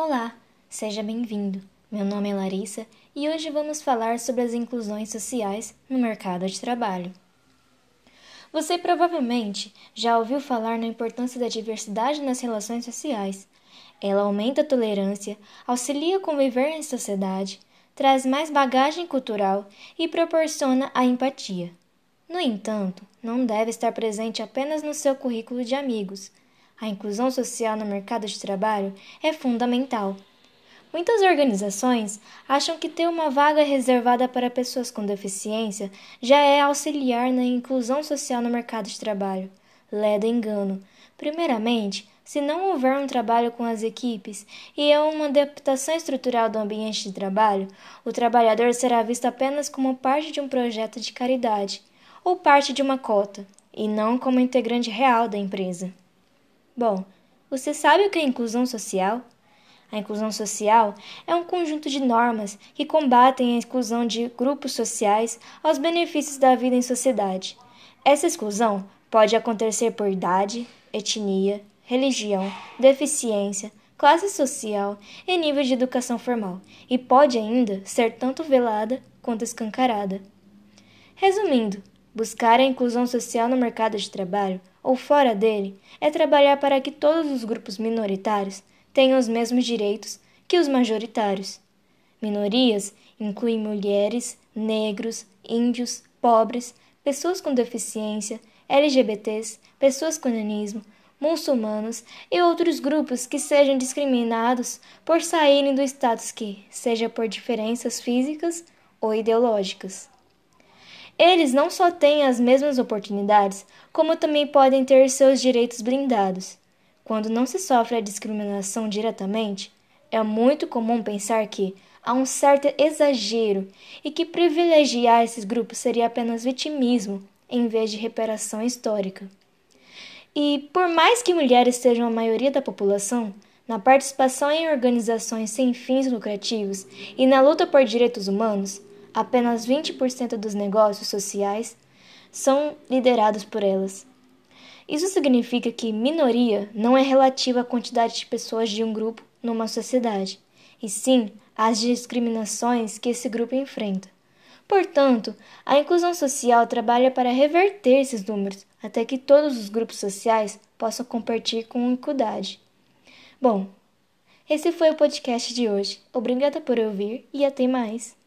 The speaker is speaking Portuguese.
Olá, seja bem-vindo. Meu nome é Larissa e hoje vamos falar sobre as inclusões sociais no mercado de trabalho. Você provavelmente já ouviu falar na importância da diversidade nas relações sociais. Ela aumenta a tolerância, auxilia a conviver em sociedade, traz mais bagagem cultural e proporciona a empatia. No entanto, não deve estar presente apenas no seu currículo de amigos a inclusão social no mercado de trabalho é fundamental. Muitas organizações acham que ter uma vaga reservada para pessoas com deficiência já é auxiliar na inclusão social no mercado de trabalho. Leda engano. Primeiramente, se não houver um trabalho com as equipes e uma adaptação estrutural do ambiente de trabalho, o trabalhador será visto apenas como parte de um projeto de caridade ou parte de uma cota, e não como integrante real da empresa. Bom, você sabe o que é inclusão social? A inclusão social é um conjunto de normas que combatem a exclusão de grupos sociais aos benefícios da vida em sociedade. Essa exclusão pode acontecer por idade, etnia, religião, deficiência, classe social e nível de educação formal, e pode ainda ser tanto velada quanto escancarada. Resumindo, buscar a inclusão social no mercado de trabalho ou fora dele, é trabalhar para que todos os grupos minoritários tenham os mesmos direitos que os majoritários. Minorias incluem mulheres, negros, índios, pobres, pessoas com deficiência, LGBTs, pessoas com nanismo, muçulmanos e outros grupos que sejam discriminados por saírem do status que, seja por diferenças físicas ou ideológicas. Eles não só têm as mesmas oportunidades, como também podem ter seus direitos blindados. Quando não se sofre a discriminação diretamente, é muito comum pensar que há um certo exagero e que privilegiar esses grupos seria apenas vitimismo em vez de reparação histórica. E, por mais que mulheres sejam a maioria da população, na participação em organizações sem fins lucrativos e na luta por direitos humanos, apenas 20% dos negócios sociais são liderados por elas. Isso significa que minoria não é relativa à quantidade de pessoas de um grupo numa sociedade, e sim às discriminações que esse grupo enfrenta. Portanto, a inclusão social trabalha para reverter esses números até que todos os grupos sociais possam competir com equidade. Bom, esse foi o podcast de hoje. Obrigada por ouvir e até mais.